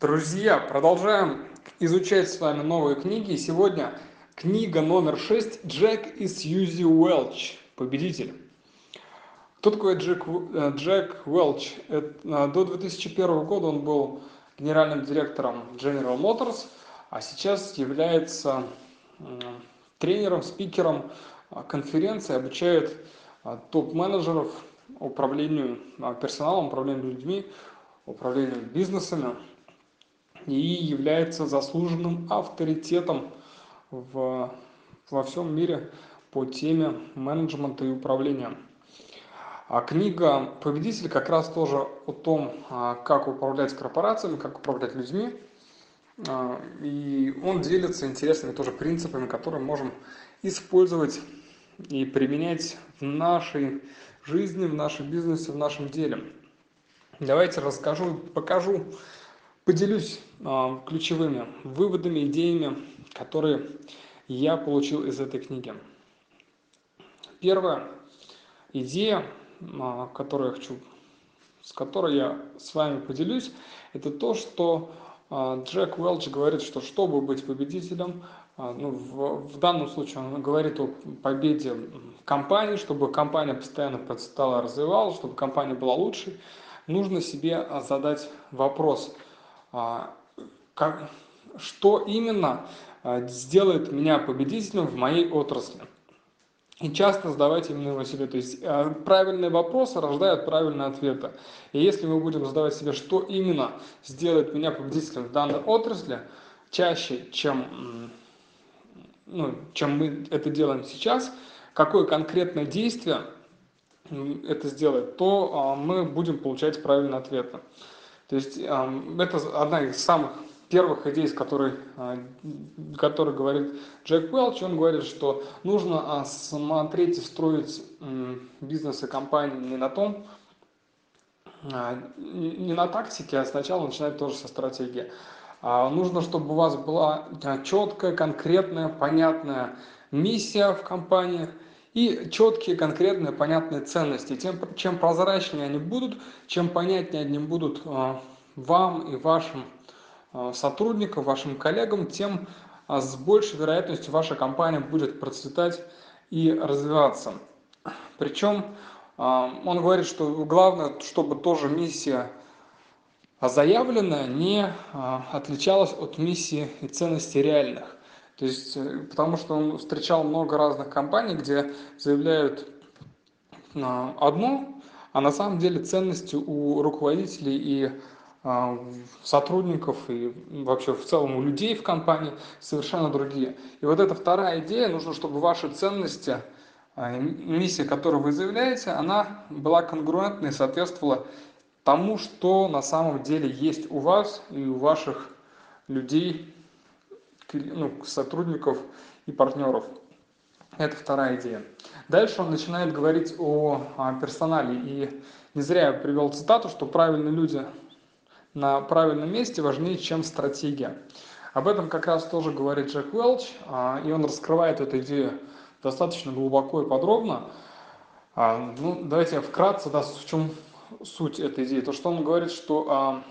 Друзья, продолжаем изучать с вами новые книги. Сегодня книга номер 6 «Джек и Сьюзи Уэлч. Победитель». Кто такой Джек, э, Джек Уэлч? Это, э, до 2001 года он был генеральным директором General Motors, а сейчас является тренером, спикером э, конференции, обучает топ-менеджеров управлению персоналом, управлению людьми, управлению бизнесами – и является заслуженным авторитетом в, во всем мире по теме менеджмента и управления. А книга «Победитель» как раз тоже о том, а, как управлять корпорациями, как управлять людьми. А, и он делится интересными тоже принципами, которые можем использовать и применять в нашей жизни, в нашем бизнесе, в нашем деле. Давайте расскажу, покажу Поделюсь а, ключевыми выводами, идеями, которые я получил из этой книги. Первая идея, а, которую я хочу, с которой я с вами поделюсь, это то, что а, Джек Уэлч говорит, что чтобы быть победителем, ну, в, в данном случае он говорит о победе компании, чтобы компания постоянно процветала, развивалась, чтобы компания была лучшей, нужно себе задать вопрос – как, что именно а, сделает меня победителем в моей отрасли. И часто задавайте именно его себе. То есть а, правильные вопросы рождают правильные ответы. И если мы будем задавать себе, что именно сделает меня победителем в данной отрасли, чаще, чем, ну, чем мы это делаем сейчас, какое конкретное действие это сделает, то мы будем получать правильные ответы. То есть это одна из самых первых идей, с которой, а, который говорит Джек Уэлч, он говорит, что нужно а, смотреть и строить бизнес и компании не на том, а, не на тактике, а сначала начинать тоже со стратегии. Нужно, чтобы у вас была четкая, конкретная, понятная миссия в компании – и четкие, конкретные, понятные ценности. Тем, чем прозрачнее они будут, чем понятнее они будут а, вам и вашим а, сотрудникам, вашим коллегам, тем а, с большей вероятностью ваша компания будет процветать и развиваться. Причем он говорит, что главное, чтобы тоже миссия заявленная не отличалась от миссии и ценностей реальных. То есть, э, потому что он встречал много разных компаний, где заявляют одно, а на самом деле ценности у руководителей и а, сотрудников и вообще в целом у людей в компании совершенно другие. И вот эта вторая идея, нужно, чтобы ваши ценности, а, миссия, которую вы заявляете, она была конгруентной и соответствовала тому, что на самом деле есть у вас и у ваших людей ну, сотрудников и партнеров. Это вторая идея. Дальше он начинает говорить о, о персонале. И не зря я привел цитату, что правильные люди на правильном месте важнее, чем стратегия. Об этом как раз тоже говорит Джек Уэлч, а, и он раскрывает эту идею достаточно глубоко и подробно. А, ну, давайте я вкратце, да, в чем суть этой идеи. То, что он говорит, что а,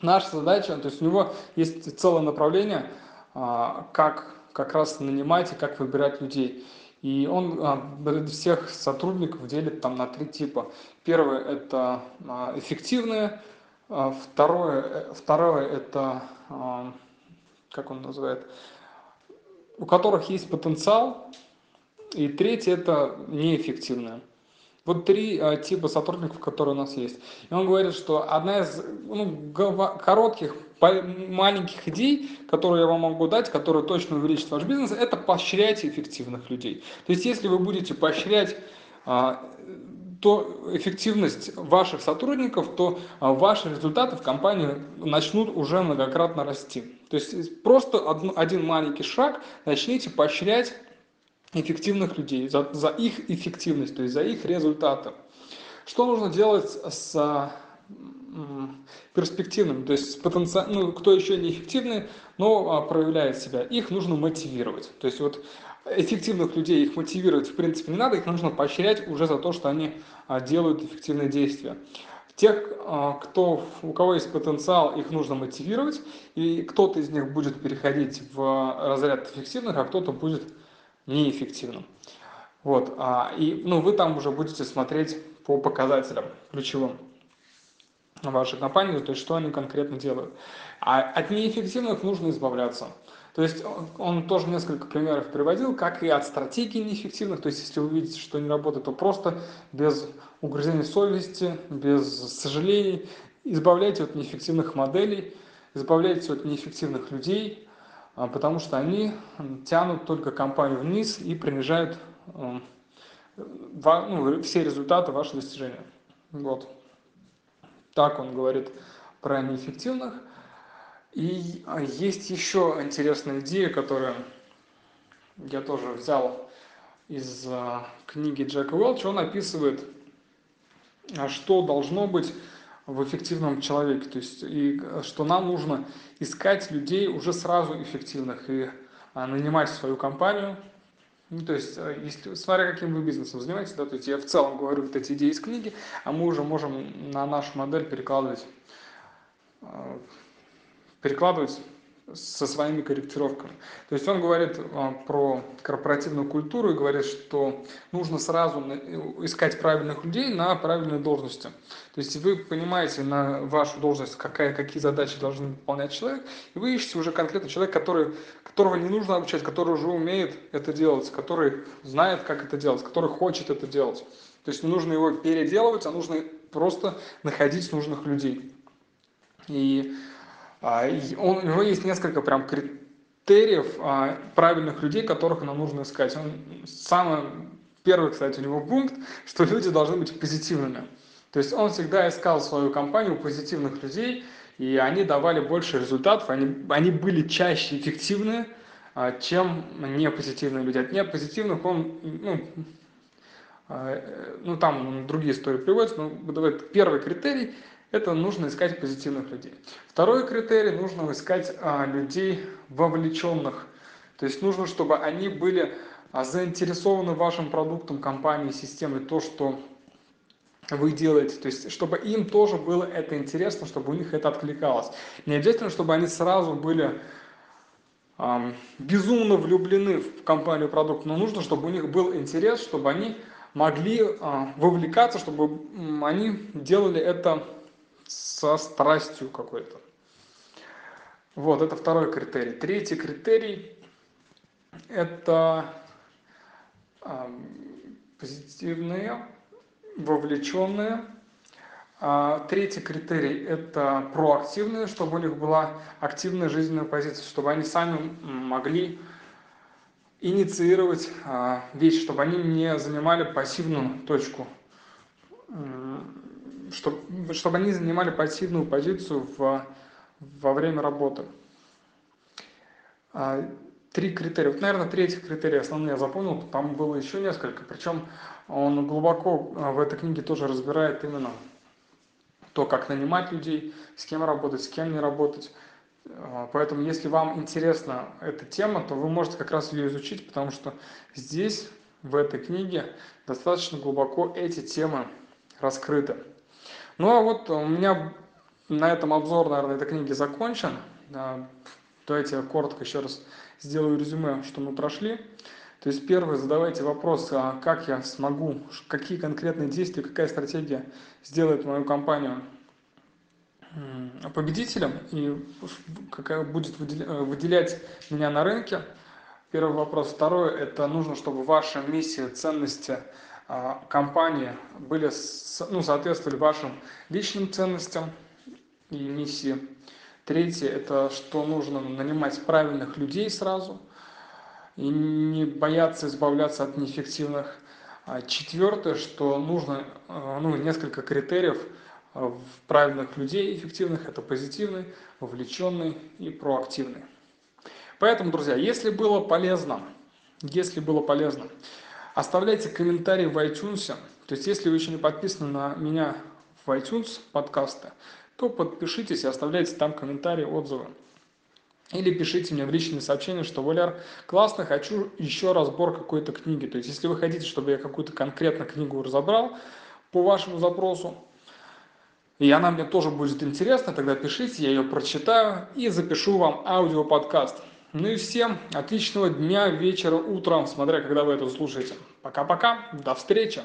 Наша задача, то есть у него есть целое направление, а, как как раз нанимать и как выбирать людей. И он а, всех сотрудников делит там на три типа. Первое – это а, эффективные, второе, э, второе – это, как он называет, у которых есть потенциал, и третье – это неэффективное. Вот три э, типа сотрудников, которые у нас есть. И он говорит, что одна из ну, коротких, маленьких идей, которые я вам могу дать, которые точно увеличат ваш бизнес, это поощряйте эффективных людей. То есть, если вы будете поощрять а, то эффективность ваших сотрудников, то а, ваши результаты в компании начнут уже многократно расти. То есть просто один маленький шаг начните поощрять эффективных людей, за, за их эффективность, то есть за их результаты. Что нужно делать с перспективным, то есть потенци... ну, кто еще не эффективный, но а, проявляет себя, их нужно мотивировать. То есть вот эффективных людей их мотивировать в принципе не надо, их нужно поощрять уже за то, что они а, делают эффективные действия. Тех, а, кто, у кого есть потенциал, их нужно мотивировать, и кто-то из них будет переходить в разряд эффективных, а кто-то будет неэффективным. Вот, а, и ну, вы там уже будете смотреть по показателям ключевым вашей компании, то есть что они конкретно делают. А от неэффективных нужно избавляться. То есть он, он тоже несколько примеров приводил, как и от стратегий неэффективных. То есть если вы видите, что не работает, то просто без угрызений совести, без сожалений избавляйте от неэффективных моделей, избавляйте от неэффективных людей, потому что они тянут только компанию вниз и принижают ну, все результаты, ваши достижения. Вот. Так он говорит про неэффективных. И а, есть еще интересная идея, которую я тоже взял из а, книги Джека Уэлча. Он описывает, а, что должно быть в эффективном человеке. То есть, и что нам нужно искать людей уже сразу эффективных и нанимать свою компанию. Ну, то есть, если, смотря каким вы бизнесом занимаетесь, да, то есть я в целом говорю вот эти идеи из книги, а мы уже можем на нашу модель перекладывать перекладывать со своими корректировками. То есть он говорит а, про корпоративную культуру и говорит, что нужно сразу искать правильных людей на правильные должности. То есть вы понимаете на вашу должность, какая, какие задачи должен выполнять человек, и вы ищете уже конкретно человека, который, которого не нужно обучать, который уже умеет это делать, который знает, как это делать, который хочет это делать. То есть не нужно его переделывать, а нужно просто находить нужных людей. И он, у него есть несколько прям критериев а, правильных людей, которых нам нужно искать. Он, самый первый, кстати, у него пункт, что люди должны быть позитивными. То есть он всегда искал свою компанию позитивных людей, и они давали больше результатов, они, они были чаще эффективны, а, чем непозитивные люди. От непозитивных он, ну, ну там другие истории приводятся, но первый критерий это нужно искать позитивных людей. Второй критерий, нужно искать а, людей вовлеченных. То есть нужно, чтобы они были а, заинтересованы вашим продуктом, компанией, системой, то, что вы делаете. То есть, чтобы им тоже было это интересно, чтобы у них это откликалось. Не обязательно, чтобы они сразу были а, безумно влюблены в компанию, продукт, но нужно, чтобы у них был интерес, чтобы они могли а, вовлекаться, чтобы они делали это со страстью какой-то. Вот, это второй критерий. Третий критерий – это э, позитивные, вовлеченные. А третий критерий – это проактивные, чтобы у них была активная жизненная позиция, чтобы они сами могли инициировать а, вещи, чтобы они не занимали пассивную точку чтобы, чтобы они занимали пассивную позицию в, во время работы. А, три критерия. Вот, наверное, третий критерий основной я запомнил, там было еще несколько. Причем он глубоко а, в этой книге тоже разбирает именно то, как нанимать людей, с кем работать, с кем не работать. А, поэтому, если вам интересна эта тема, то вы можете как раз ее изучить, потому что здесь, в этой книге, достаточно глубоко эти темы раскрыты. Ну а вот у меня на этом обзор, наверное, этой книги закончен. Давайте я коротко еще раз сделаю резюме, что мы прошли. То есть первый, задавайте вопрос, а как я смогу, какие конкретные действия, какая стратегия сделает мою компанию победителем и какая будет выделять меня на рынке. Первый вопрос. Второй, это нужно, чтобы ваша миссия, ценности – компании были, ну, соответствовали вашим личным ценностям и миссии. Третье – это что нужно нанимать правильных людей сразу и не бояться избавляться от неэффективных. А четвертое, что нужно а, ну, несколько критериев в правильных людей эффективных. Это позитивный, вовлеченный и проактивный. Поэтому, друзья, если было полезно, если было полезно, Оставляйте комментарии в iTunes. То есть, если вы еще не подписаны на меня в iTunes подкаста, то подпишитесь и оставляйте там комментарии, отзывы. Или пишите мне в личные сообщения, что Валяр, классно, хочу еще разбор какой-то книги. То есть, если вы хотите, чтобы я какую-то конкретно книгу разобрал по вашему запросу, и она мне тоже будет интересна, тогда пишите, я ее прочитаю и запишу вам аудиоподкаст. Ну и всем отличного дня, вечера, утра, смотря когда вы это слушаете. Пока-пока, до встречи!